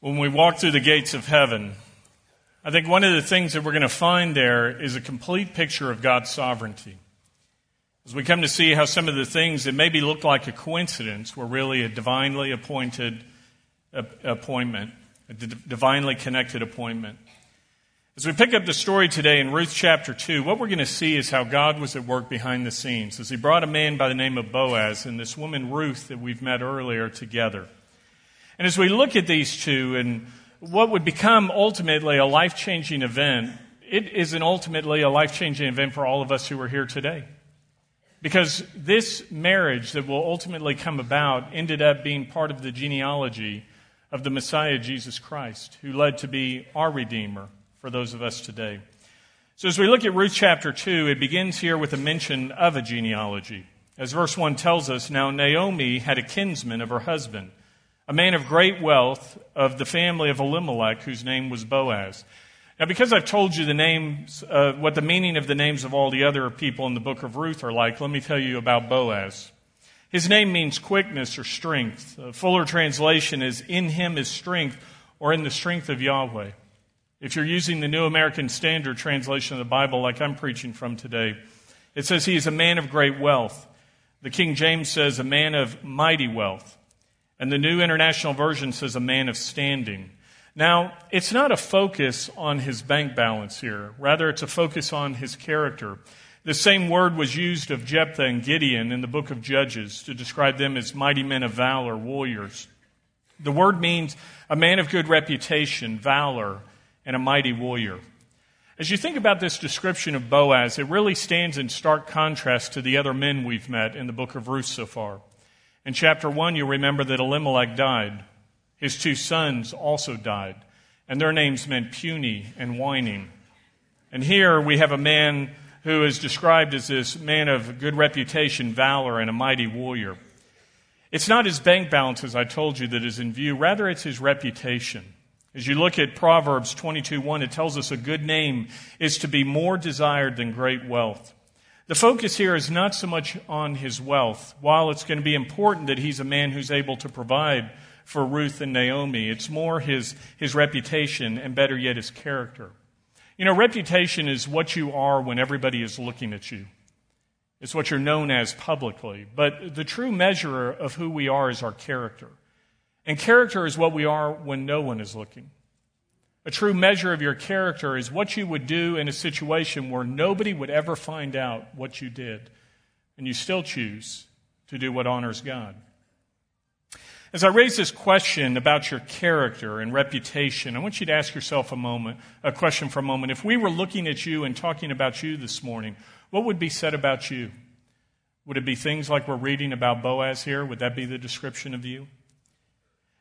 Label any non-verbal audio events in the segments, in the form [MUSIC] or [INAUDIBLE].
when we walk through the gates of heaven, I think one of the things that we're going to find there is a complete picture of God's sovereignty. As we come to see how some of the things that maybe looked like a coincidence were really a divinely appointed appointment, a divinely connected appointment. As we pick up the story today in Ruth chapter 2, what we're going to see is how God was at work behind the scenes as he brought a man by the name of Boaz and this woman Ruth that we've met earlier together. And as we look at these two and what would become ultimately a life changing event, it is an ultimately a life changing event for all of us who are here today. Because this marriage that will ultimately come about ended up being part of the genealogy of the Messiah, Jesus Christ, who led to be our Redeemer for those of us today. So as we look at Ruth chapter 2, it begins here with a mention of a genealogy. As verse 1 tells us, now Naomi had a kinsman of her husband a man of great wealth of the family of Elimelech, whose name was Boaz. Now, because I've told you the names, uh, what the meaning of the names of all the other people in the book of Ruth are like, let me tell you about Boaz. His name means quickness or strength. A fuller translation is in him is strength or in the strength of Yahweh. If you're using the New American Standard translation of the Bible like I'm preaching from today, it says he is a man of great wealth. The King James says a man of mighty wealth. And the New International Version says a man of standing. Now, it's not a focus on his bank balance here. Rather, it's a focus on his character. The same word was used of Jephthah and Gideon in the book of Judges to describe them as mighty men of valor, warriors. The word means a man of good reputation, valor, and a mighty warrior. As you think about this description of Boaz, it really stands in stark contrast to the other men we've met in the book of Ruth so far. In chapter 1, you'll remember that Elimelech died. His two sons also died, and their names meant puny and whining. And here we have a man who is described as this man of good reputation, valor, and a mighty warrior. It's not his bank balance, as I told you, that is in view. Rather, it's his reputation. As you look at Proverbs 22:1, it tells us a good name is to be more desired than great wealth. The focus here is not so much on his wealth. While it's going to be important that he's a man who's able to provide for Ruth and Naomi, it's more his, his reputation and better yet his character. You know, reputation is what you are when everybody is looking at you. It's what you're known as publicly. But the true measure of who we are is our character. And character is what we are when no one is looking. A true measure of your character is what you would do in a situation where nobody would ever find out what you did, and you still choose to do what honors God. As I raise this question about your character and reputation, I want you to ask yourself a moment, a question for a moment. If we were looking at you and talking about you this morning, what would be said about you? Would it be things like we're reading about Boaz here? Would that be the description of you?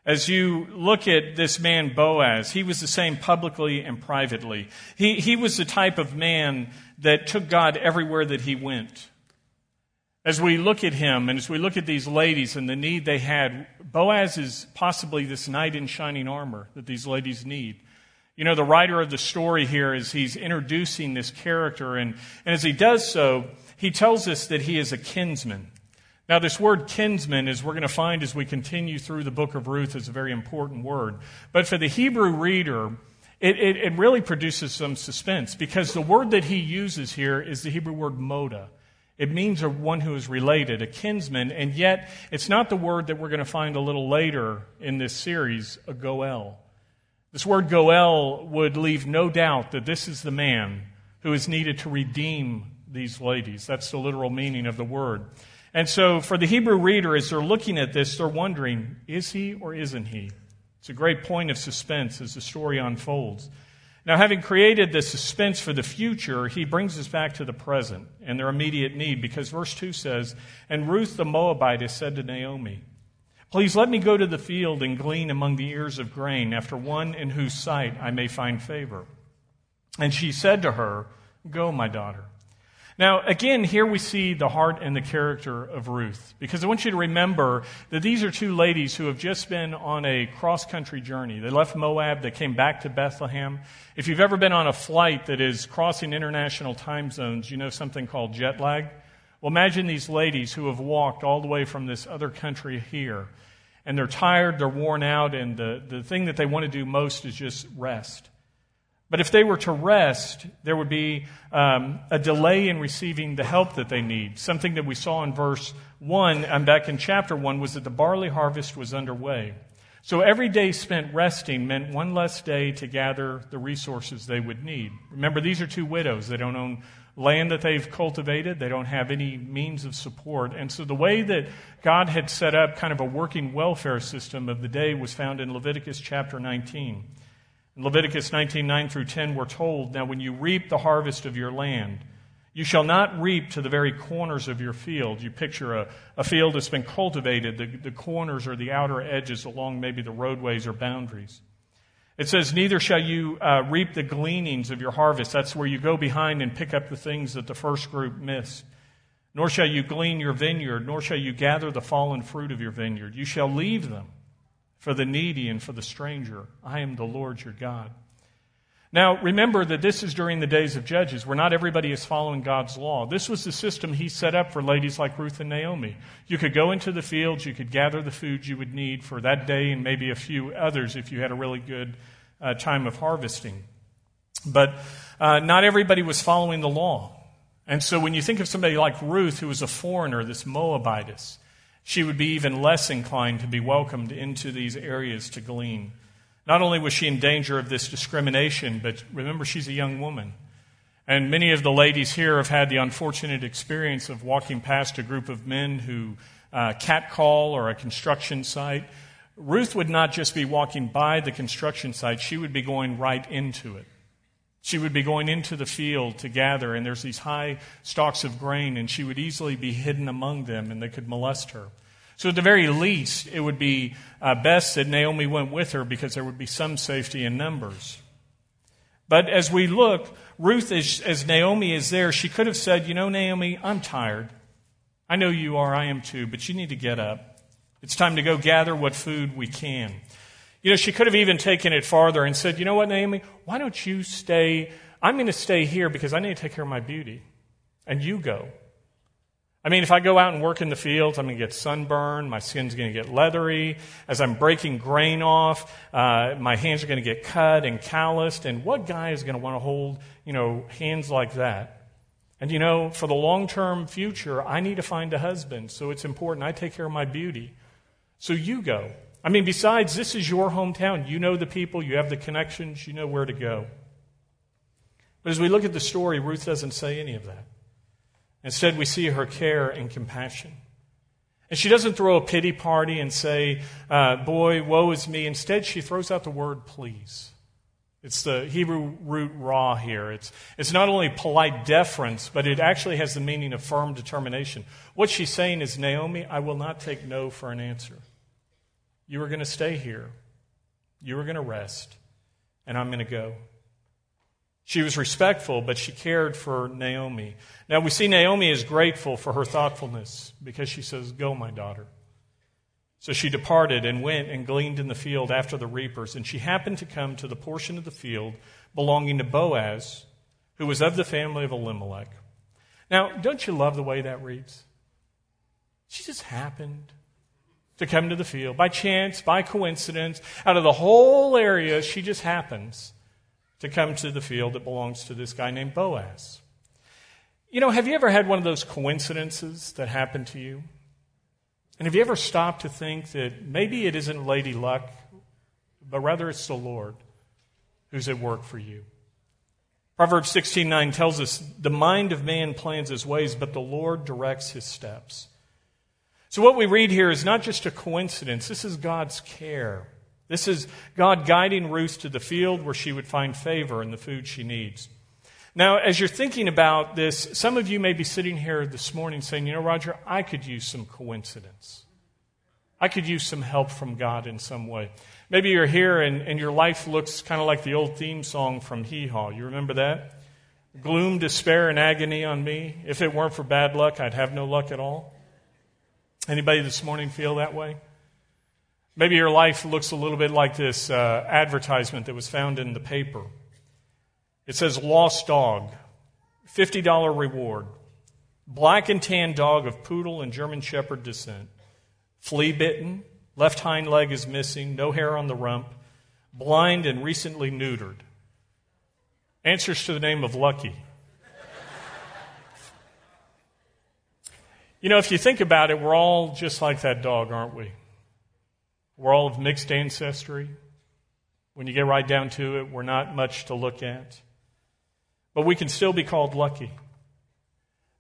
As you look at this man, Boaz, he was the same publicly and privately. He, he was the type of man that took God everywhere that he went. As we look at him and as we look at these ladies and the need they had, Boaz is possibly this knight in shining armor that these ladies need. You know, the writer of the story here is he's introducing this character, and, and as he does so, he tells us that he is a kinsman. Now, this word kinsman, as we're going to find as we continue through the book of Ruth, is a very important word. But for the Hebrew reader, it, it, it, really produces some suspense because the word that he uses here is the Hebrew word moda. It means a one who is related, a kinsman, and yet it's not the word that we're going to find a little later in this series, a goel. This word goel would leave no doubt that this is the man who is needed to redeem these ladies. That's the literal meaning of the word. And so, for the Hebrew reader, as they're looking at this, they're wondering is he or isn't he? It's a great point of suspense as the story unfolds. Now, having created the suspense for the future, he brings us back to the present and their immediate need because verse 2 says, And Ruth the Moabitess said to Naomi, Please let me go to the field and glean among the ears of grain after one in whose sight I may find favor. And she said to her, Go, my daughter. Now, again, here we see the heart and the character of Ruth, because I want you to remember that these are two ladies who have just been on a cross country journey. They left Moab, they came back to Bethlehem. If you've ever been on a flight that is crossing international time zones, you know something called jet lag. Well, imagine these ladies who have walked all the way from this other country here. and they're tired, they're worn out, and the, the thing that they want to do most is just rest. But if they were to rest, there would be um, a delay in receiving the help that they need. Something that we saw in verse 1, and back in chapter 1, was that the barley harvest was underway. So every day spent resting meant one less day to gather the resources they would need. Remember, these are two widows. They don't own land that they've cultivated, they don't have any means of support. And so the way that God had set up kind of a working welfare system of the day was found in Leviticus chapter 19. In Leviticus 19 9 through 10, we're told, Now when you reap the harvest of your land, you shall not reap to the very corners of your field. You picture a, a field that's been cultivated, the, the corners or the outer edges along maybe the roadways or boundaries. It says, Neither shall you uh, reap the gleanings of your harvest. That's where you go behind and pick up the things that the first group missed. Nor shall you glean your vineyard, nor shall you gather the fallen fruit of your vineyard. You shall leave them for the needy and for the stranger. I am the Lord your God. Now, remember that this is during the days of Judges, where not everybody is following God's law. This was the system he set up for ladies like Ruth and Naomi. You could go into the fields, you could gather the food you would need for that day and maybe a few others if you had a really good uh, time of harvesting. But uh, not everybody was following the law. And so when you think of somebody like Ruth, who was a foreigner, this Moabitess, she would be even less inclined to be welcomed into these areas to glean. Not only was she in danger of this discrimination, but remember, she's a young woman. And many of the ladies here have had the unfortunate experience of walking past a group of men who uh, catcall or a construction site. Ruth would not just be walking by the construction site, she would be going right into it. She would be going into the field to gather, and there's these high stalks of grain, and she would easily be hidden among them, and they could molest her. So, at the very least, it would be uh, best that Naomi went with her because there would be some safety in numbers. But as we look, Ruth, as, as Naomi is there, she could have said, You know, Naomi, I'm tired. I know you are, I am too, but you need to get up. It's time to go gather what food we can. You know, she could have even taken it farther and said, You know what, Naomi, why don't you stay? I'm going to stay here because I need to take care of my beauty. And you go. I mean, if I go out and work in the fields, I'm going to get sunburned. My skin's going to get leathery. As I'm breaking grain off, uh, my hands are going to get cut and calloused. And what guy is going to want to hold, you know, hands like that? And you know, for the long term future, I need to find a husband. So it's important I take care of my beauty. So you go. I mean, besides, this is your hometown. You know the people, you have the connections, you know where to go. But as we look at the story, Ruth doesn't say any of that. Instead, we see her care and compassion. And she doesn't throw a pity party and say, uh, Boy, woe is me. Instead, she throws out the word please. It's the Hebrew root ra here. It's, it's not only polite deference, but it actually has the meaning of firm determination. What she's saying is, Naomi, I will not take no for an answer. You are going to stay here. You are going to rest. And I'm going to go. She was respectful, but she cared for Naomi. Now we see Naomi is grateful for her thoughtfulness because she says, Go, my daughter. So she departed and went and gleaned in the field after the reapers. And she happened to come to the portion of the field belonging to Boaz, who was of the family of Elimelech. Now, don't you love the way that reads? She just happened to come to the field by chance, by coincidence. Out of the whole area, she just happens to come to the field that belongs to this guy named Boaz. You know, have you ever had one of those coincidences that happened to you? And have you ever stopped to think that maybe it isn't lady luck, but rather it's the Lord who's at work for you? Proverbs 16:9 tells us, "The mind of man plans his ways, but the Lord directs his steps." So what we read here is not just a coincidence. This is God's care. This is God guiding Ruth to the field where she would find favor and the food she needs. Now, as you're thinking about this, some of you may be sitting here this morning saying, you know, Roger, I could use some coincidence. I could use some help from God in some way. Maybe you're here and, and your life looks kind of like the old theme song from Hee Haw. You remember that? Gloom, despair, and agony on me. If it weren't for bad luck, I'd have no luck at all. Anybody this morning feel that way? Maybe your life looks a little bit like this uh, advertisement that was found in the paper. It says, Lost dog, $50 reward. Black and tan dog of poodle and German shepherd descent. Flea bitten, Left hind leg is missing, no hair on the rump, blind and recently neutered. Answers to the name of Lucky. You know, if you think about it, we're all just like that dog, aren't we? We're all of mixed ancestry. When you get right down to it, we're not much to look at. But we can still be called lucky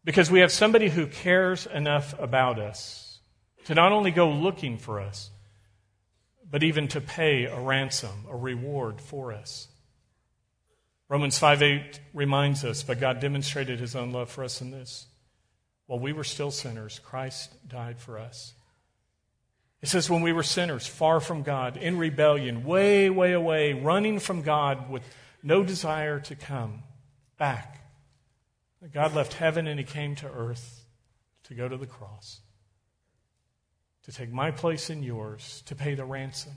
because we have somebody who cares enough about us to not only go looking for us, but even to pay a ransom, a reward for us. Romans 5 8 reminds us, but God demonstrated his own love for us in this. While we were still sinners, Christ died for us. It says, when we were sinners, far from God, in rebellion, way, way away, running from God with no desire to come back, God left heaven and he came to earth to go to the cross, to take my place and yours, to pay the ransom,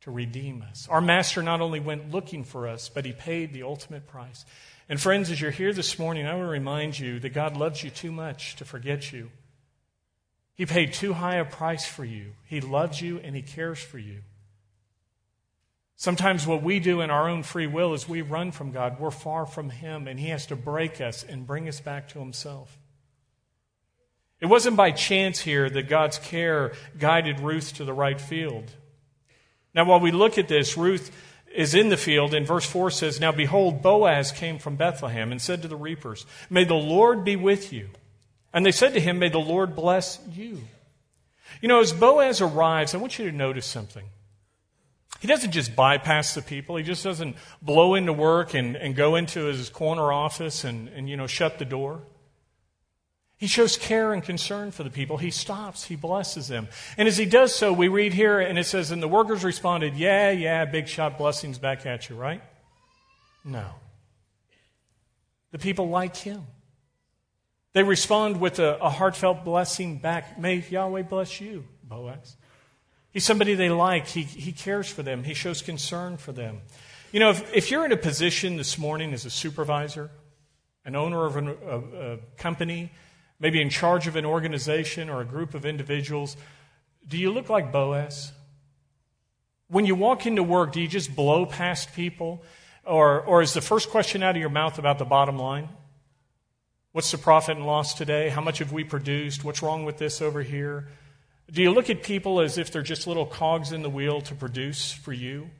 to redeem us. Our master not only went looking for us, but he paid the ultimate price. And friends, as you're here this morning, I want to remind you that God loves you too much to forget you. He paid too high a price for you. He loves you and He cares for you. Sometimes what we do in our own free will is we run from God. We're far from Him, and He has to break us and bring us back to Himself. It wasn't by chance here that God's care guided Ruth to the right field. Now, while we look at this, Ruth is in the field, and verse 4 says, Now behold, Boaz came from Bethlehem and said to the reapers, May the Lord be with you. And they said to him, May the Lord bless you. You know, as Boaz arrives, I want you to notice something. He doesn't just bypass the people. He just doesn't blow into work and, and go into his corner office and, and, you know, shut the door. He shows care and concern for the people. He stops. He blesses them. And as he does so, we read here, and it says, And the workers responded, Yeah, yeah, big shot blessings back at you, right? No. The people like him. They respond with a, a heartfelt blessing back. May Yahweh bless you, Boaz. He's somebody they like. He, he cares for them. He shows concern for them. You know, if, if you're in a position this morning as a supervisor, an owner of an, a, a company, maybe in charge of an organization or a group of individuals, do you look like Boaz? When you walk into work, do you just blow past people? Or, or is the first question out of your mouth about the bottom line? What's the profit and loss today? How much have we produced? What's wrong with this over here? Do you look at people as if they're just little cogs in the wheel to produce for you?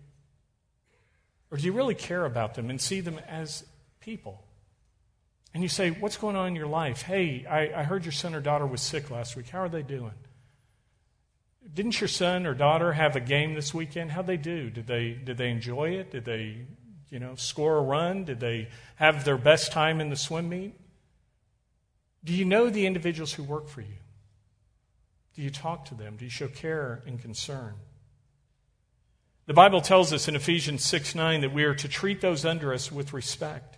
Or do you really care about them and see them as people? And you say, What's going on in your life? Hey, I, I heard your son or daughter was sick last week. How are they doing? Didn't your son or daughter have a game this weekend? How'd they do? Did they, did they enjoy it? Did they, you know, score a run? Did they have their best time in the swim meet? Do you know the individuals who work for you? Do you talk to them? Do you show care and concern? The Bible tells us in Ephesians 6 9 that we are to treat those under us with respect,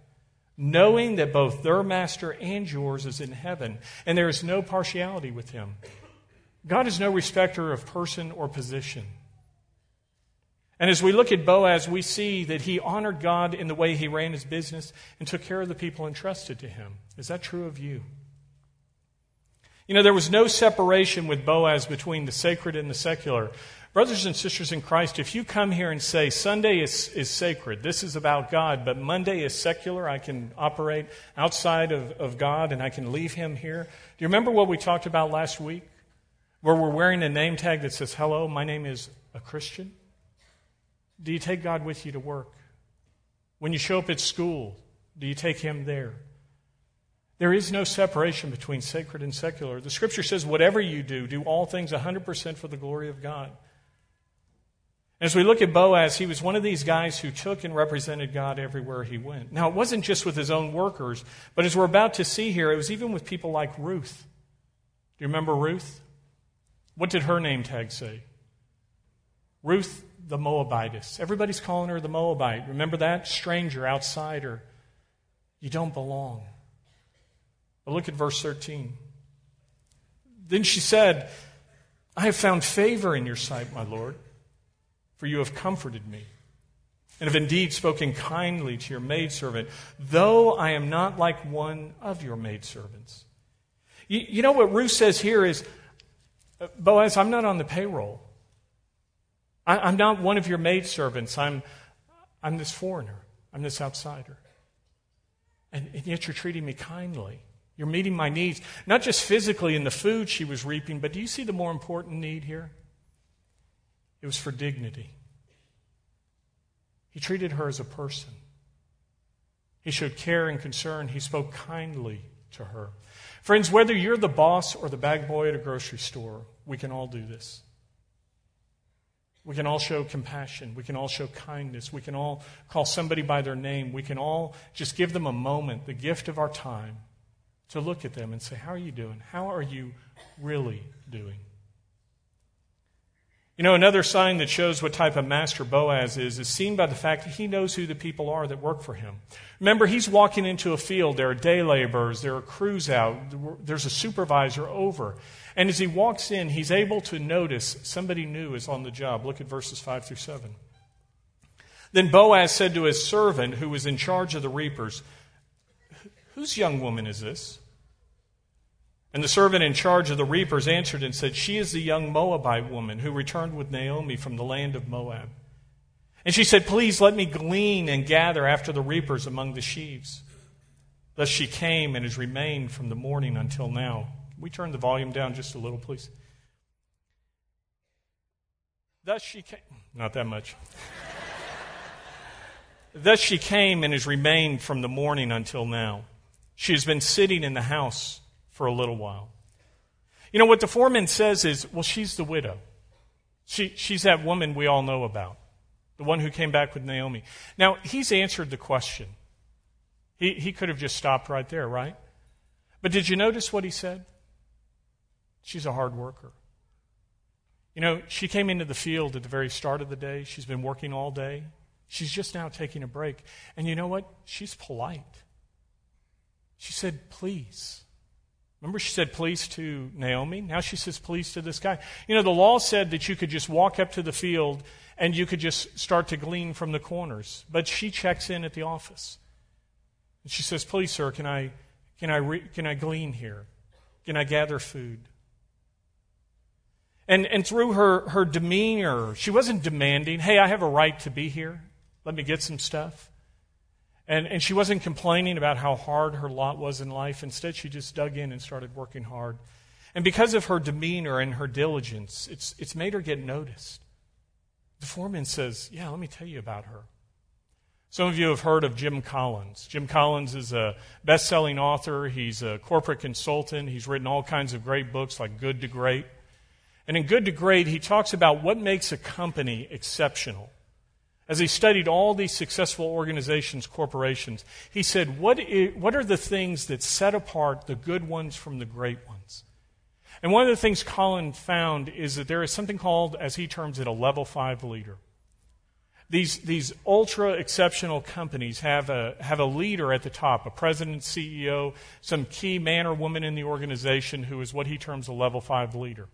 knowing that both their master and yours is in heaven, and there is no partiality with him. God is no respecter of person or position. And as we look at Boaz, we see that he honored God in the way he ran his business and took care of the people entrusted to him. Is that true of you? You know, there was no separation with Boaz between the sacred and the secular. Brothers and sisters in Christ, if you come here and say Sunday is, is sacred, this is about God, but Monday is secular, I can operate outside of, of God and I can leave Him here. Do you remember what we talked about last week? Where we're wearing a name tag that says, Hello, my name is a Christian? Do you take God with you to work? When you show up at school, do you take Him there? There is no separation between sacred and secular. The scripture says, whatever you do, do all things 100% for the glory of God. As we look at Boaz, he was one of these guys who took and represented God everywhere he went. Now, it wasn't just with his own workers, but as we're about to see here, it was even with people like Ruth. Do you remember Ruth? What did her name tag say? Ruth the Moabitess. Everybody's calling her the Moabite. Remember that? Stranger, outsider. You don't belong. But look at verse 13. Then she said, I have found favor in your sight, my Lord, for you have comforted me, and have indeed spoken kindly to your maidservant, though I am not like one of your maidservants. You, you know what Ruth says here is, Uh, Boaz, I'm not on the payroll. I, am not one of your maidservants. I'm, I'm this foreigner. I'm this outsider. And, and yet you're treating me kindly. You're meeting my needs, not just physically in the food she was reaping, but do you see the more important need here? It was for dignity. He treated her as a person. He showed care and concern. He spoke kindly to her. Friends, whether you're the boss or the bag boy at a grocery store, we can all do this. We can all show compassion. We can all show kindness. We can all call somebody by their name. We can all just give them a moment, the gift of our time, to look at them and say, How are you doing? How are you really doing? You know, another sign that shows what type of master Boaz is is seen by the fact that he knows who the people are that work for him. Remember, he's walking into a field. There are day laborers, there are crews out, there's a supervisor over. And as he walks in, he's able to notice somebody new is on the job. Look at verses 5 through 7. Then Boaz said to his servant who was in charge of the reapers, Whose young woman is this? And the servant in charge of the reapers answered and said, She is the young Moabite woman who returned with Naomi from the land of Moab. And she said, Please let me glean and gather after the reapers among the sheaves. Thus she came and has remained from the morning until now. Can we turn the volume down just a little, please? Thus she came, not that much. [LAUGHS] Thus she came and has remained from the morning until now. She has been sitting in the house for a little while. You know, what the foreman says is, well, she's the widow. She, she's that woman we all know about, the one who came back with Naomi. Now, he's answered the question. He, he could have just stopped right there, right? But did you notice what he said? She's a hard worker. You know, she came into the field at the very start of the day. She's been working all day. She's just now taking a break. And you know what? She's polite. She said, please. Remember, she said please to Naomi. Now she says please to this guy. You know, the law said that you could just walk up to the field and you could just start to glean from the corners. But she checks in at the office. And she says, please, sir, can I, can I, re- can I glean here? Can I gather food? And, and through her, her demeanor, she wasn't demanding, hey, I have a right to be here. Let me get some stuff. And, and she wasn't complaining about how hard her lot was in life. Instead, she just dug in and started working hard. And because of her demeanor and her diligence, it's, it's made her get noticed. The foreman says, Yeah, let me tell you about her. Some of you have heard of Jim Collins. Jim Collins is a best selling author, he's a corporate consultant, he's written all kinds of great books like Good to Great. And in Good to Great, he talks about what makes a company exceptional. As he studied all these successful organizations, corporations, he said, what, is, what are the things that set apart the good ones from the great ones? And one of the things Collins found is that there is something called, as he terms it, a level five leader. These, these ultra exceptional companies have a, have a leader at the top, a president, CEO, some key man or woman in the organization who is what he terms a level five leader.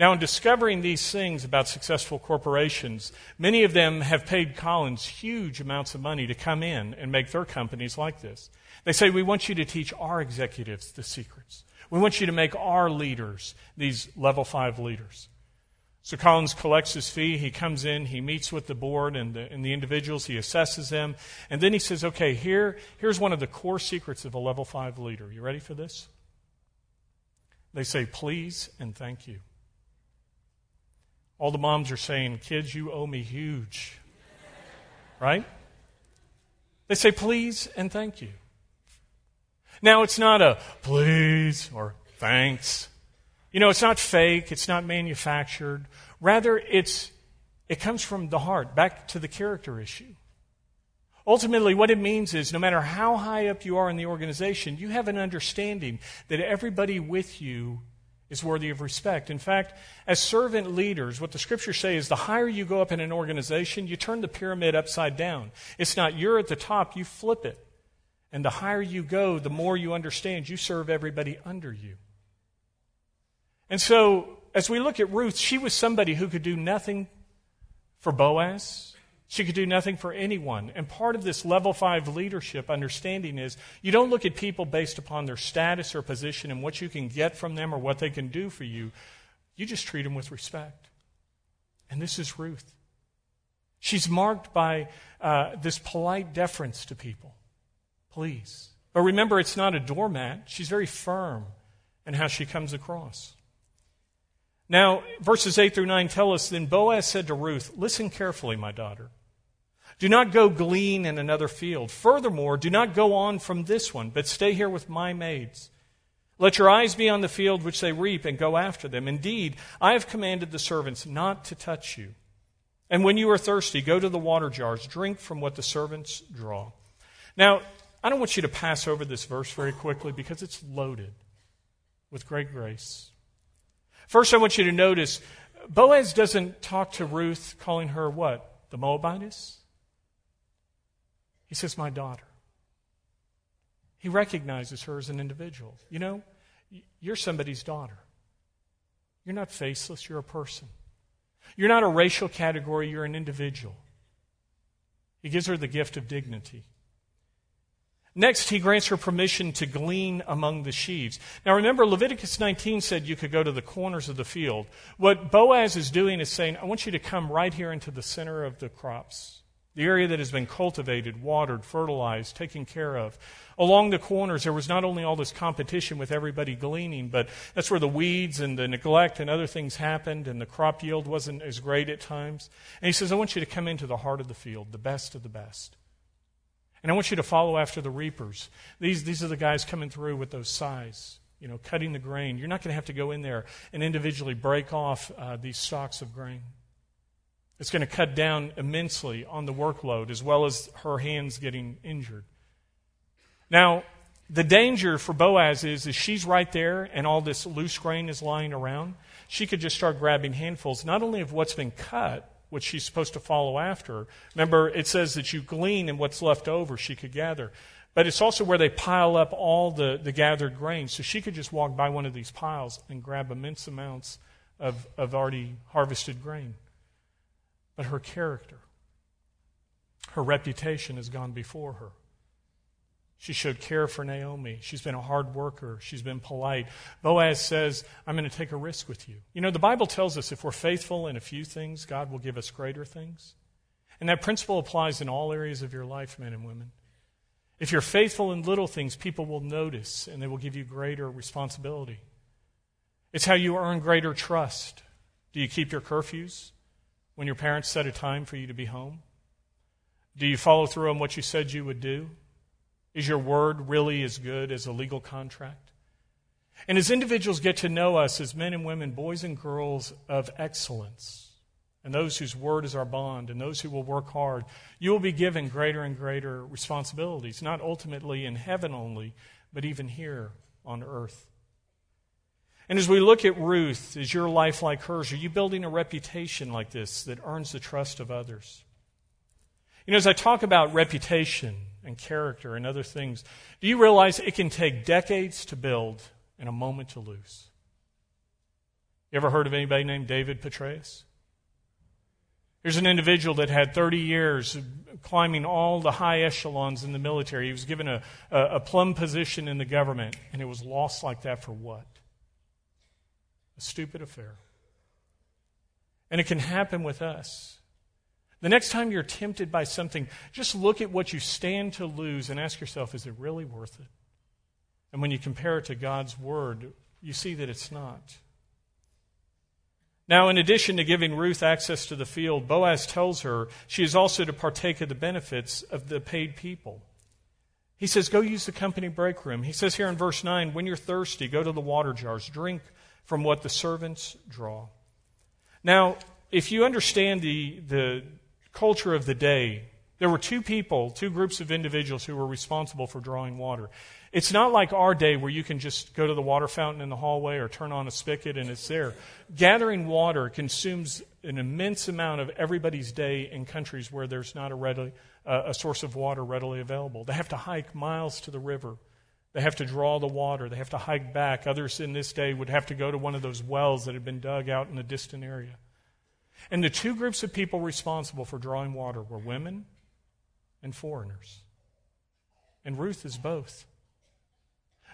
Now, in discovering these things about successful corporations, many of them have paid Collins huge amounts of money to come in and make their companies like this. They say, We want you to teach our executives the secrets. We want you to make our leaders these level five leaders. So Collins collects his fee. He comes in, he meets with the board and the, and the individuals, he assesses them, and then he says, Okay, here, here's one of the core secrets of a level five leader. You ready for this? They say, Please and thank you. All the moms are saying, Kids, you owe me huge. Right? They say, Please and thank you. Now, it's not a please or thanks. You know, it's not fake, it's not manufactured. Rather, it's, it comes from the heart, back to the character issue. Ultimately, what it means is no matter how high up you are in the organization, you have an understanding that everybody with you is worthy of respect. In fact, as servant leaders, what the scriptures say is the higher you go up in an organization, you turn the pyramid upside down. It's not you're at the top, you flip it. And the higher you go, the more you understand you serve everybody under you. And so, as we look at Ruth, she was somebody who could do nothing for Boaz. She could do nothing for anyone. And part of this level five leadership understanding is you don't look at people based upon their status or position and what you can get from them or what they can do for you. you just treat them with respect. And this is Ruth. She's marked by uh, this polite deference to people. Please. But remember, it's not a doormat. She's very firm in how she comes across. Now, verses 8 through 9 tell us Then Boaz said to Ruth, Listen carefully, my daughter. Do not go glean in another field. Furthermore, do not go on from this one, but stay here with my maids. Let your eyes be on the field which they reap and go after them. Indeed, I have commanded the servants not to touch you. And when you are thirsty, go to the water jars, drink from what the servants draw. Now, I don't want you to pass over this verse very quickly because it's loaded with great grace. First, I want you to notice Boaz doesn't talk to Ruth calling her what? The Moabitess? He says, My daughter. He recognizes her as an individual. You know, you're somebody's daughter. You're not faceless, you're a person. You're not a racial category, you're an individual. He gives her the gift of dignity. Next, he grants her permission to glean among the sheaves. Now remember, Leviticus 19 said you could go to the corners of the field. What Boaz is doing is saying, I want you to come right here into the center of the crops. The area that has been cultivated, watered, fertilized, taken care of. Along the corners, there was not only all this competition with everybody gleaning, but that's where the weeds and the neglect and other things happened, and the crop yield wasn't as great at times. And he says, I want you to come into the heart of the field, the best of the best. And I want you to follow after the reapers. These, these are the guys coming through with those scythes, you know, cutting the grain. You're not going to have to go in there and individually break off uh, these stalks of grain. It's going to cut down immensely on the workload as well as her hands getting injured. Now, the danger for Boaz is, is she's right there and all this loose grain is lying around. She could just start grabbing handfuls, not only of what's been cut, which she's supposed to follow after. Remember, it says that you glean and what's left over she could gather. But it's also where they pile up all the, the gathered grain. So she could just walk by one of these piles and grab immense amounts of, of already harvested grain. But her character, her reputation has gone before her. She showed care for Naomi. She's been a hard worker. She's been polite. Boaz says, I'm going to take a risk with you. You know, the Bible tells us if we're faithful in a few things, God will give us greater things. And that principle applies in all areas of your life, men and women. If you're faithful in little things, people will notice and they will give you greater responsibility. It's how you earn greater trust. Do you keep your curfews when your parents set a time for you to be home? Do you follow through on what you said you would do? Is your word really as good as a legal contract? And as individuals get to know us as men and women, boys and girls of excellence, and those whose word is our bond, and those who will work hard, you will be given greater and greater responsibilities, not ultimately in heaven only, but even here on earth. And as we look at Ruth, is your life like hers? Are you building a reputation like this that earns the trust of others? You know, as I talk about reputation, and character and other things. Do you realize it can take decades to build and a moment to lose? You ever heard of anybody named David Petraeus? Here's an individual that had 30 years climbing all the high echelons in the military. He was given a, a, a plum position in the government, and it was lost like that for what? A stupid affair. And it can happen with us. The next time you're tempted by something, just look at what you stand to lose and ask yourself, is it really worth it? And when you compare it to God's Word, you see that it's not. Now, in addition to giving Ruth access to the field, Boaz tells her she is also to partake of the benefits of the paid people. He says, Go use the company break room. He says here in verse 9, When you're thirsty, go to the water jars, drink from what the servants draw. Now, if you understand the, the culture of the day, there were two people, two groups of individuals who were responsible for drawing water. It's not like our day where you can just go to the water fountain in the hallway or turn on a spigot and it's there. Gathering water consumes an immense amount of everybody's day in countries where there's not a, readily, uh, a source of water readily available. They have to hike miles to the river. They have to draw the water. They have to hike back. Others in this day would have to go to one of those wells that had been dug out in a distant area. And the two groups of people responsible for drawing water were women and foreigners. And Ruth is both.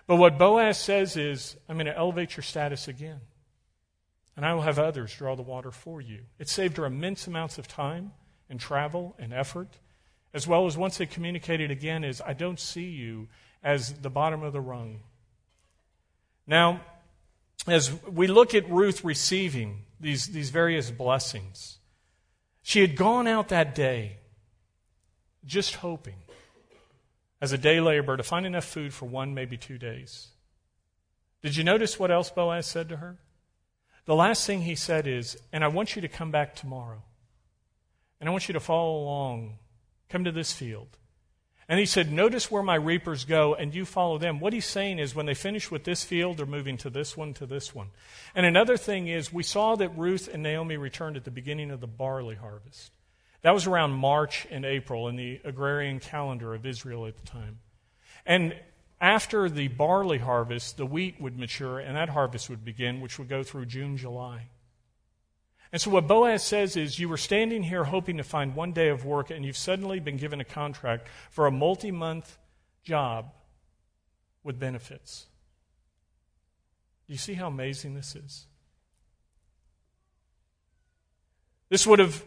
But what Boaz says is, I'm going to elevate your status again. and I will have others draw the water for you. It saved her immense amounts of time and travel and effort, as well as once they communicated again, is I don't see you as the bottom of the rung. Now, as we look at Ruth receiving these, these various blessings, she had gone out that day just hoping, as a day laborer, to find enough food for one, maybe two days. Did you notice what else Boaz said to her? The last thing he said is, and I want you to come back tomorrow. And I want you to follow along. Come to this field. And he said, Notice where my reapers go, and you follow them. What he's saying is, when they finish with this field, they're moving to this one, to this one. And another thing is, we saw that Ruth and Naomi returned at the beginning of the barley harvest. That was around March and April in the agrarian calendar of Israel at the time. And after the barley harvest, the wheat would mature, and that harvest would begin, which would go through June, July. And so, what Boaz says is, you were standing here hoping to find one day of work, and you've suddenly been given a contract for a multi month job with benefits. Do you see how amazing this is? This would have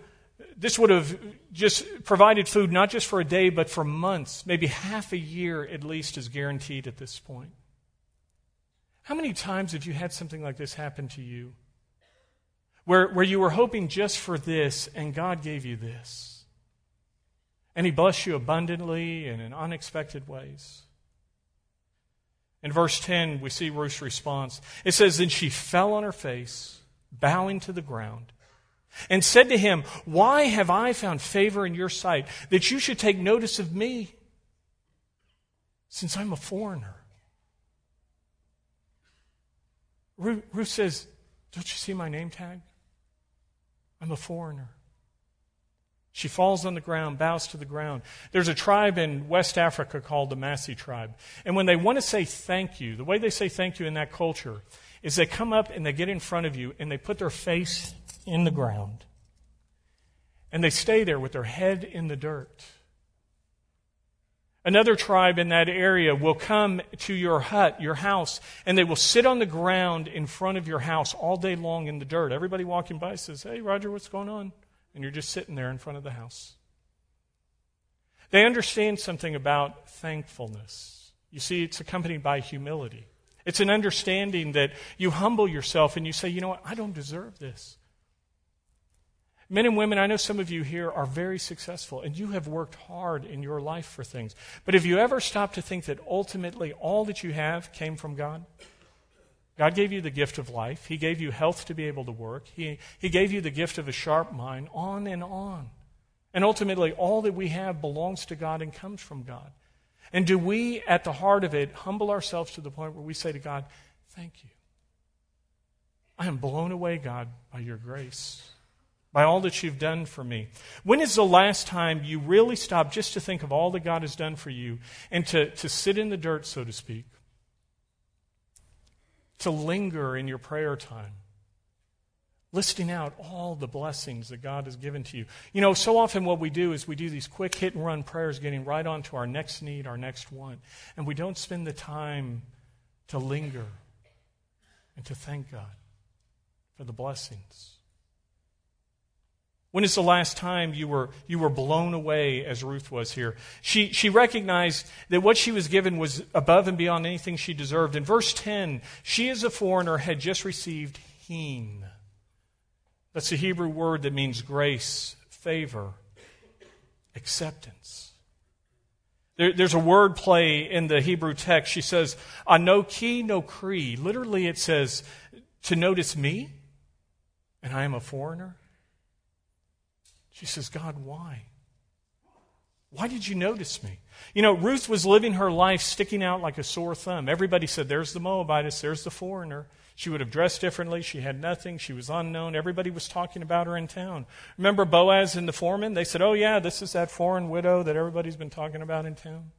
this would have just provided food not just for a day, but for months, maybe half a year at least is guaranteed at this point. How many times have you had something like this happen to you? Where, where you were hoping just for this, and God gave you this. And He blessed you abundantly and in unexpected ways. In verse 10, we see Ruth's response. It says, Then she fell on her face, bowing to the ground and said to him, Why have I found favor in your sight that you should take notice of me, since I'm a foreigner? Ruth, Ruth says, Don't you see my name tag? I'm a foreigner. She falls on the ground, bows to the ground. There's a tribe in West Africa called the Maasai tribe. And when they want to say thank you, the way they say thank you in that culture is they come up and they get in front of you and they put their face in the ground. And they stay there with their head in the dirt. Another tribe in that area will come to your hut, your house, and they will sit on the ground in front of your house all day long in the dirt. Everybody walking by says, Hey, Roger, what's going on? And you're just sitting there in front of the house. They understand something about thankfulness. You see, it's accompanied by humility. It's an understanding that you humble yourself and you say, you know what, I don't deserve this. Men and women, I know some of you here are very successful and you have worked hard in your life for things. But have you ever stopped to think that ultimately all that you have came from God? God gave you the gift of life. He gave you health to be able to work. He, he gave you the gift of a sharp mind, on and on. And ultimately, all that we have belongs to God and comes from God. And do we, at the heart of it, humble ourselves to the point where we say to God, Thank you. I am blown away, God, by your grace by all that you've done for me. When is the last time you really stopped just to think of all that God has done for you and to, to sit in the dirt, so to speak? To linger in your prayer time, listing out all the blessings that God has given to you. You know, so often what we do is we do these quick hit and run prayers, getting right on to our next need, our next want, and we don't spend the time to linger and to thank God for the blessings. When is the last time you were, you were blown away as Ruth was here? She, she recognized that what she was given was above and beyond anything she deserved. In verse 10, she as a foreigner had just received heen. That's a Hebrew word that means grace, favor, acceptance. There, there's a word play in the Hebrew text. She says, Anoki no kri. Literally, it says, to notice me, and I am a foreigner. She says, God, why? Why did you notice me? You know, Ruth was living her life sticking out like a sore thumb. Everybody said, There's the Moabitess, there's the foreigner. She would have dressed differently. She had nothing. She was unknown. Everybody was talking about her in town. Remember Boaz and the foreman? They said, Oh, yeah, this is that foreign widow that everybody's been talking about in town.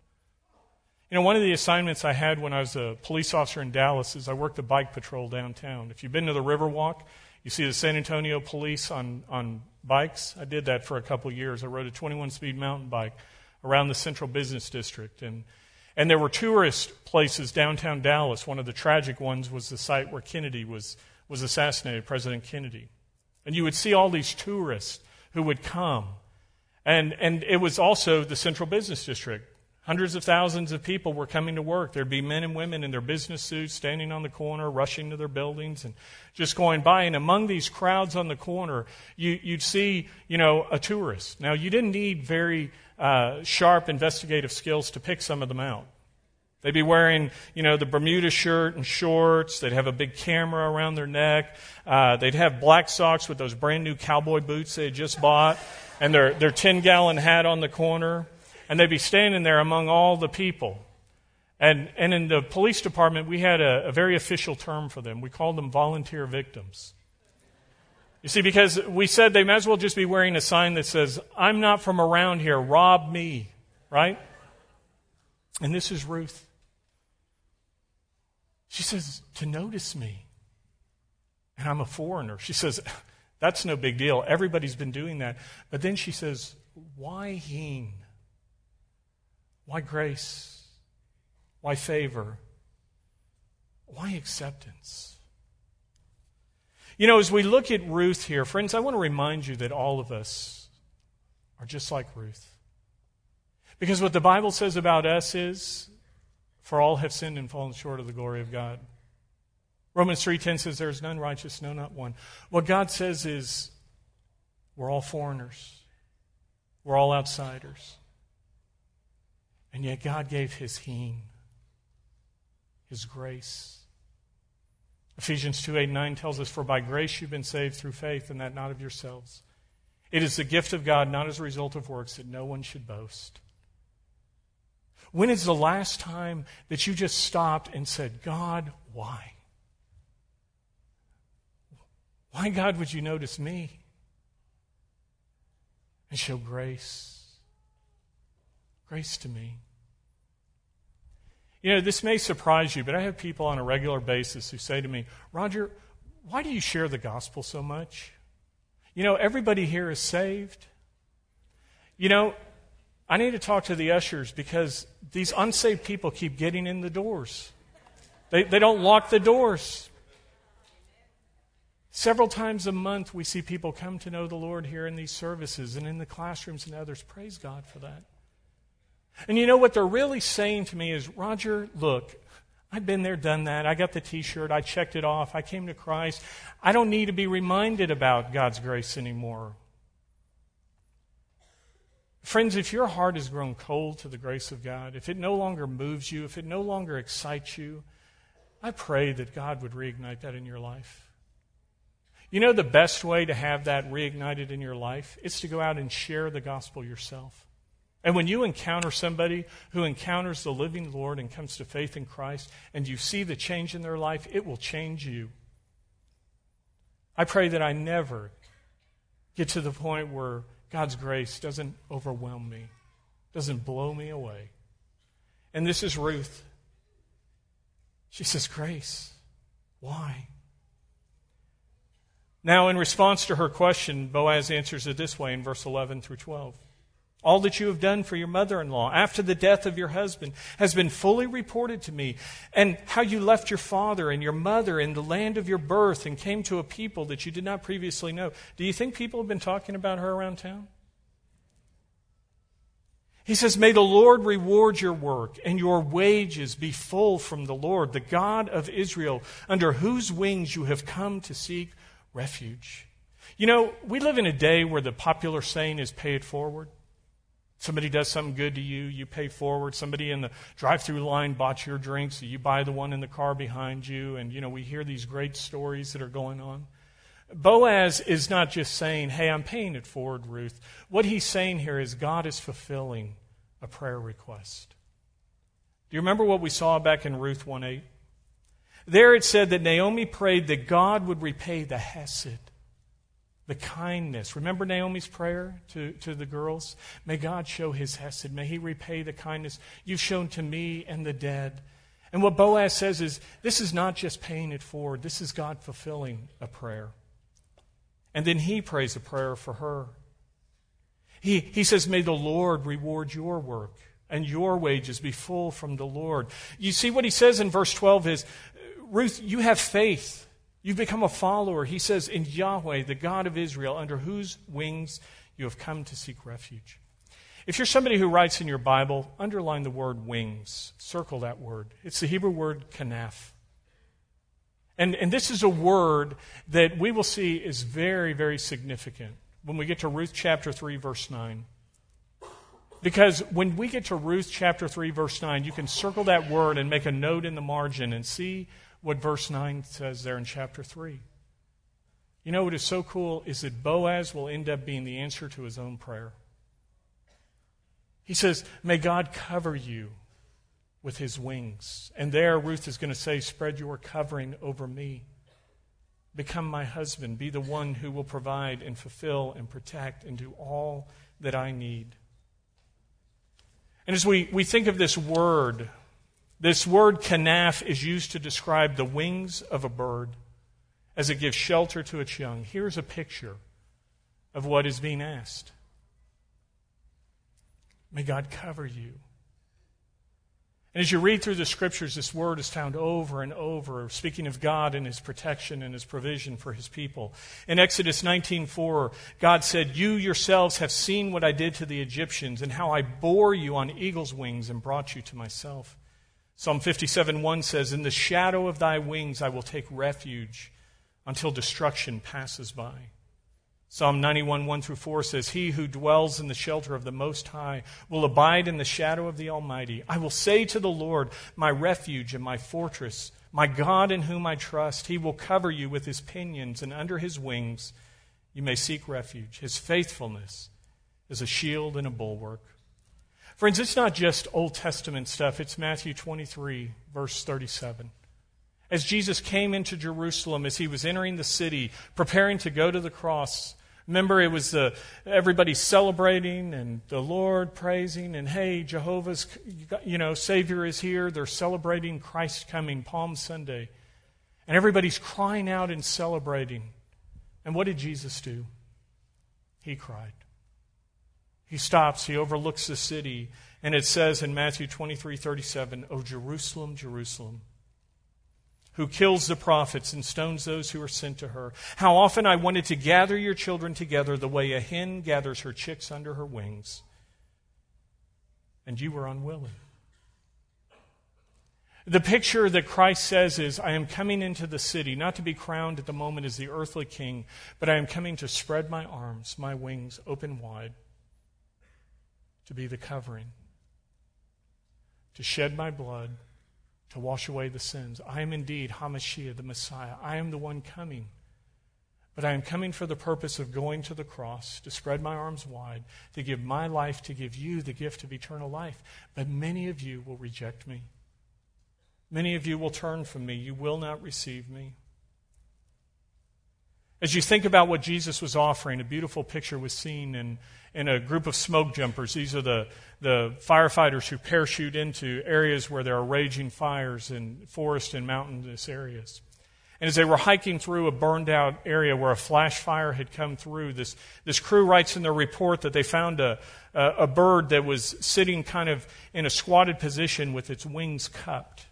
You know, one of the assignments I had when I was a police officer in Dallas is I worked the bike patrol downtown. If you've been to the Riverwalk, you see the San Antonio police on, on bikes. I did that for a couple years. I rode a 21 speed mountain bike around the central business district. And, and there were tourist places downtown Dallas. One of the tragic ones was the site where Kennedy was, was assassinated, President Kennedy. And you would see all these tourists who would come. And, and it was also the central business district. Hundreds of thousands of people were coming to work. There'd be men and women in their business suits standing on the corner, rushing to their buildings and just going by. And among these crowds on the corner, you, would see, you know, a tourist. Now, you didn't need very uh, sharp investigative skills to pick some of them out. They'd be wearing, you know, the Bermuda shirt and shorts. They'd have a big camera around their neck. Uh, they'd have black socks with those brand new cowboy boots they had just bought, and their their ten gallon hat on the corner. And they'd be standing there among all the people. And and in the police department, we had a, a very official term for them. We called them volunteer victims. You see, because we said they might as well just be wearing a sign that says, "I'm not from around here. Rob me," right? And this is Ruth. She says, to notice me. And I'm a foreigner. She says, that's no big deal. Everybody's been doing that. But then she says, why heen? Why grace? Why favor? Why acceptance? You know, as we look at Ruth here, friends, I want to remind you that all of us are just like Ruth. Because what the Bible says about us is for all have sinned and fallen short of the glory of God. Romans 3:10 says there is none righteous, no not one. What God says is we're all foreigners. We're all outsiders. And yet God gave his heen, his grace. Ephesians 2 8 9 tells us, For by grace you've been saved through faith, and that not of yourselves. It is the gift of God, not as a result of works, that no one should boast. When is the last time that you just stopped and said, God, why? Why, God, would you notice me and show grace? Grace to me. You know, this may surprise you, but I have people on a regular basis who say to me, Roger, why do you share the gospel so much? You know, everybody here is saved. You know, I need to talk to the ushers because these unsaved people keep getting in the doors. They, they don't lock the doors. Several times a month, we see people come to know the Lord here in these services and in the classrooms and others. Praise God for that. And you know what they're really saying to me is, Roger, look, I've been there, done that. I got the t shirt. I checked it off. I came to Christ. I don't need to be reminded about God's grace anymore. Friends, if your heart has grown cold to the grace of God, if it no longer moves you, if it no longer excites you, I pray that God would reignite that in your life. You know the best way to have that reignited in your life is to go out and share the gospel yourself. And when you encounter somebody who encounters the living Lord and comes to faith in Christ, and you see the change in their life, it will change you. I pray that I never get to the point where God's grace doesn't overwhelm me, doesn't blow me away. And this is Ruth. She says, Grace. Why? Now, in response to her question, Boaz answers it this way in verse 11 through 12. All that you have done for your mother in law after the death of your husband has been fully reported to me, and how you left your father and your mother in the land of your birth and came to a people that you did not previously know. Do you think people have been talking about her around town? He says, May the Lord reward your work and your wages be full from the Lord, the God of Israel, under whose wings you have come to seek refuge. You know, we live in a day where the popular saying is pay it forward. Somebody does something good to you, you pay forward. Somebody in the drive through line bought your drinks, so you buy the one in the car behind you. And, you know, we hear these great stories that are going on. Boaz is not just saying, hey, I'm paying it forward, Ruth. What he's saying here is God is fulfilling a prayer request. Do you remember what we saw back in Ruth 1 8? There it said that Naomi prayed that God would repay the Hesed the kindness. Remember Naomi's prayer to, to the girls? May God show his hesed. May he repay the kindness you've shown to me and the dead. And what Boaz says is this is not just paying it forward, this is God fulfilling a prayer. And then he prays a prayer for her. He, he says, May the Lord reward your work and your wages be full from the Lord. You see what he says in verse 12 is Ruth, you have faith. You've become a follower. He says, in Yahweh, the God of Israel, under whose wings you have come to seek refuge. If you're somebody who writes in your Bible, underline the word wings. Circle that word. It's the Hebrew word kanaf. And, and this is a word that we will see is very, very significant when we get to Ruth chapter 3, verse 9. Because when we get to Ruth chapter 3, verse 9, you can circle that word and make a note in the margin and see what verse 9 says there in chapter 3. You know what is so cool is that Boaz will end up being the answer to his own prayer. He says, May God cover you with his wings. And there, Ruth is going to say, Spread your covering over me. Become my husband. Be the one who will provide and fulfill and protect and do all that I need. And as we, we think of this word, this word kanaf is used to describe the wings of a bird as it gives shelter to its young. Here's a picture of what is being asked. May God cover you and as you read through the scriptures, this word is found over and over, speaking of God and his protection and his provision for his people. In Exodus 19:4, God said, "You yourselves have seen what I did to the Egyptians and how I bore you on eagle's wings and brought you to myself." Psalm 57:1 says, "In the shadow of thy wings I will take refuge until destruction passes by." Psalm 91, 1 through 4 says, He who dwells in the shelter of the Most High will abide in the shadow of the Almighty. I will say to the Lord, My refuge and my fortress, my God in whom I trust. He will cover you with his pinions, and under his wings you may seek refuge. His faithfulness is a shield and a bulwark. Friends, it's not just Old Testament stuff, it's Matthew 23, verse 37 as Jesus came into Jerusalem, as he was entering the city, preparing to go to the cross, Remember, it was uh, everybody celebrating and the Lord praising, and hey, Jehovah's, you know, Savior is here. They're celebrating Christ coming, Palm Sunday. And everybody's crying out and celebrating. And what did Jesus do? He cried. He stops, he overlooks the city, and it says in Matthew 23 37, O Jerusalem, Jerusalem who kills the prophets and stones those who are sent to her. How often I wanted to gather your children together the way a hen gathers her chicks under her wings, and you were unwilling. The picture that Christ says is, I am coming into the city, not to be crowned at the moment as the earthly king, but I am coming to spread my arms, my wings open wide, to be the covering, to shed my blood to wash away the sins. I am indeed Hamashiach, the Messiah. I am the one coming. But I am coming for the purpose of going to the cross, to spread my arms wide, to give my life, to give you the gift of eternal life. But many of you will reject me. Many of you will turn from me. You will not receive me. As you think about what Jesus was offering, a beautiful picture was seen in, in a group of smoke jumpers. These are the, the firefighters who parachute into areas where there are raging fires in forest and mountainous areas. And as they were hiking through a burned out area where a flash fire had come through, this, this crew writes in their report that they found a, a, a bird that was sitting kind of in a squatted position with its wings cupped.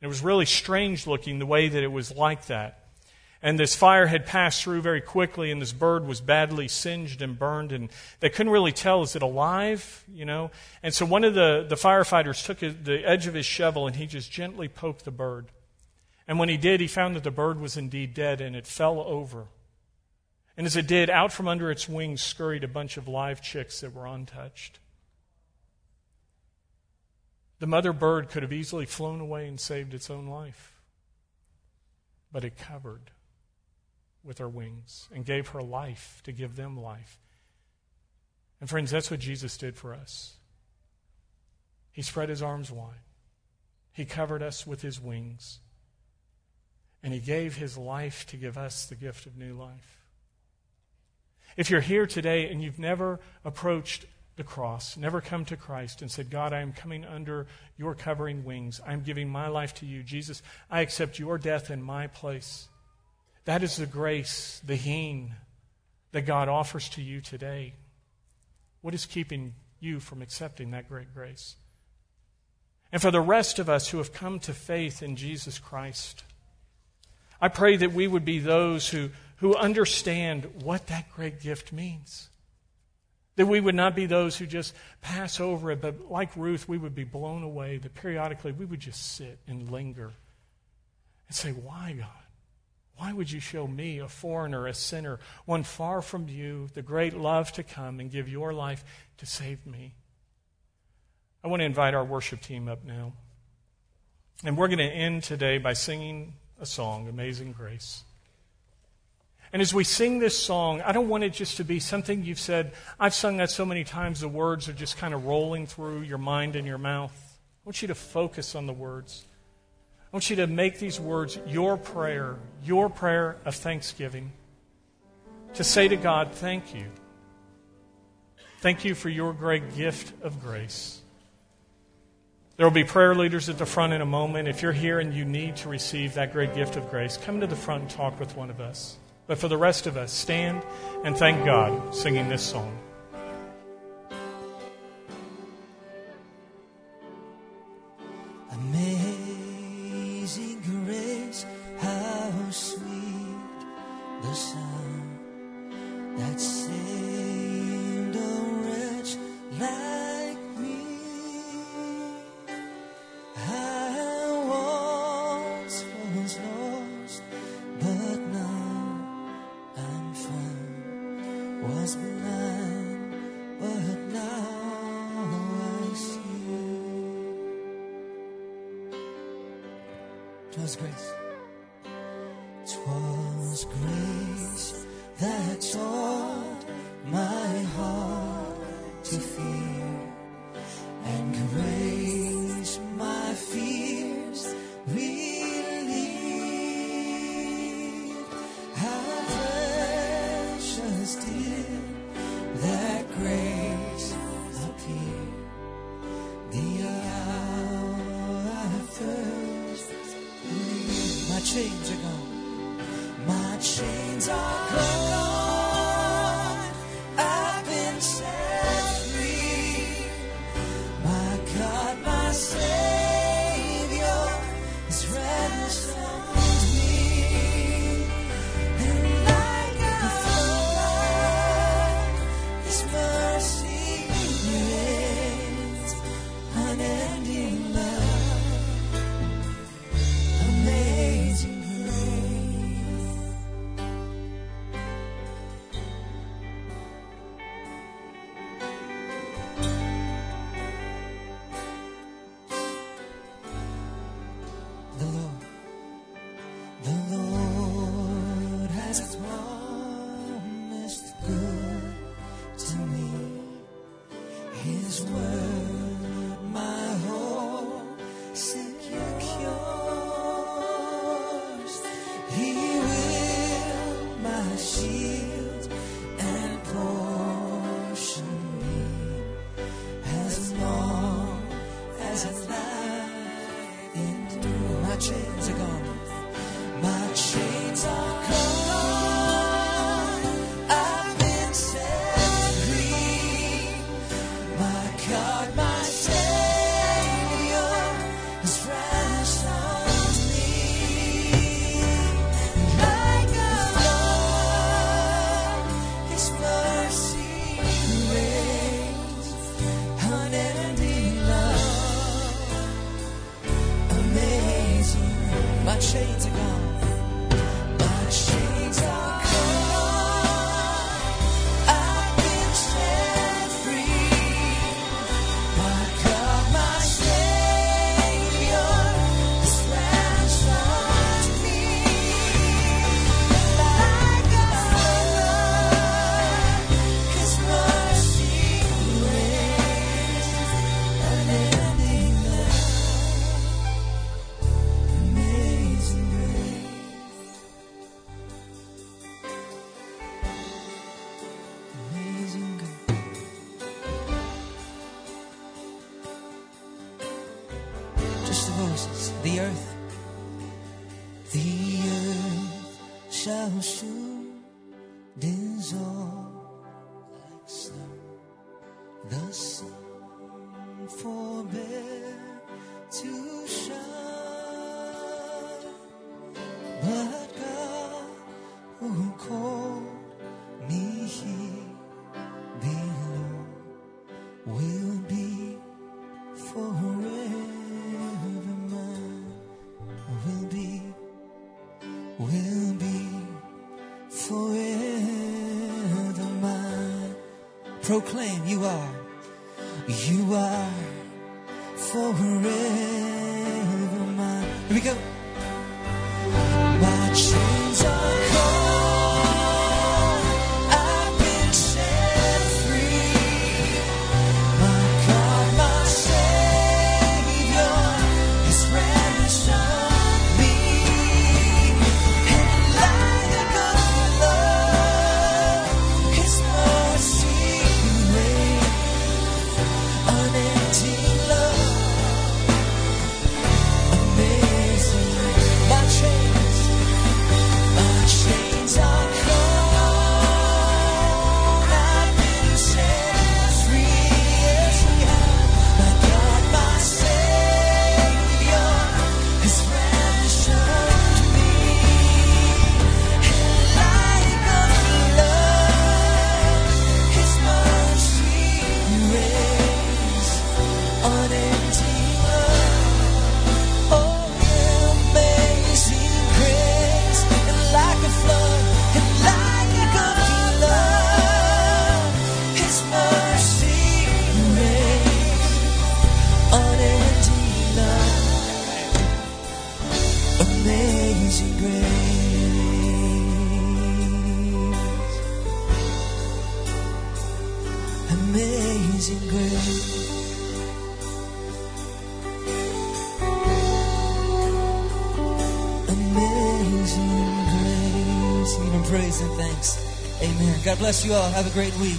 It was really strange looking the way that it was like that. And this fire had passed through very quickly, and this bird was badly singed and burned, and they couldn't really tell, is it alive? You know? And so one of the, the firefighters took the edge of his shovel and he just gently poked the bird. And when he did, he found that the bird was indeed dead, and it fell over. And as it did, out from under its wings scurried a bunch of live chicks that were untouched. The mother bird could have easily flown away and saved its own life, but it covered with her wings and gave her life to give them life. And friends, that's what Jesus did for us. He spread his arms wide, he covered us with his wings, and he gave his life to give us the gift of new life. If you're here today and you've never approached the cross, never come to Christ and said, God, I am coming under your covering wings. I'm giving my life to you. Jesus, I accept your death in my place. That is the grace, the heen that God offers to you today. What is keeping you from accepting that great grace? And for the rest of us who have come to faith in Jesus Christ, I pray that we would be those who, who understand what that great gift means. That we would not be those who just pass over it, but like Ruth, we would be blown away, that periodically we would just sit and linger and say, Why, God? Why would you show me, a foreigner, a sinner, one far from you, the great love to come and give your life to save me? I want to invite our worship team up now. And we're going to end today by singing a song, Amazing Grace. And as we sing this song, I don't want it just to be something you've said. I've sung that so many times, the words are just kind of rolling through your mind and your mouth. I want you to focus on the words. I want you to make these words your prayer, your prayer of thanksgiving. To say to God, thank you. Thank you for your great gift of grace. There will be prayer leaders at the front in a moment. If you're here and you need to receive that great gift of grace, come to the front and talk with one of us. But for the rest of us, stand and thank God singing this song. But Proclaim you are, you all. Have a great week.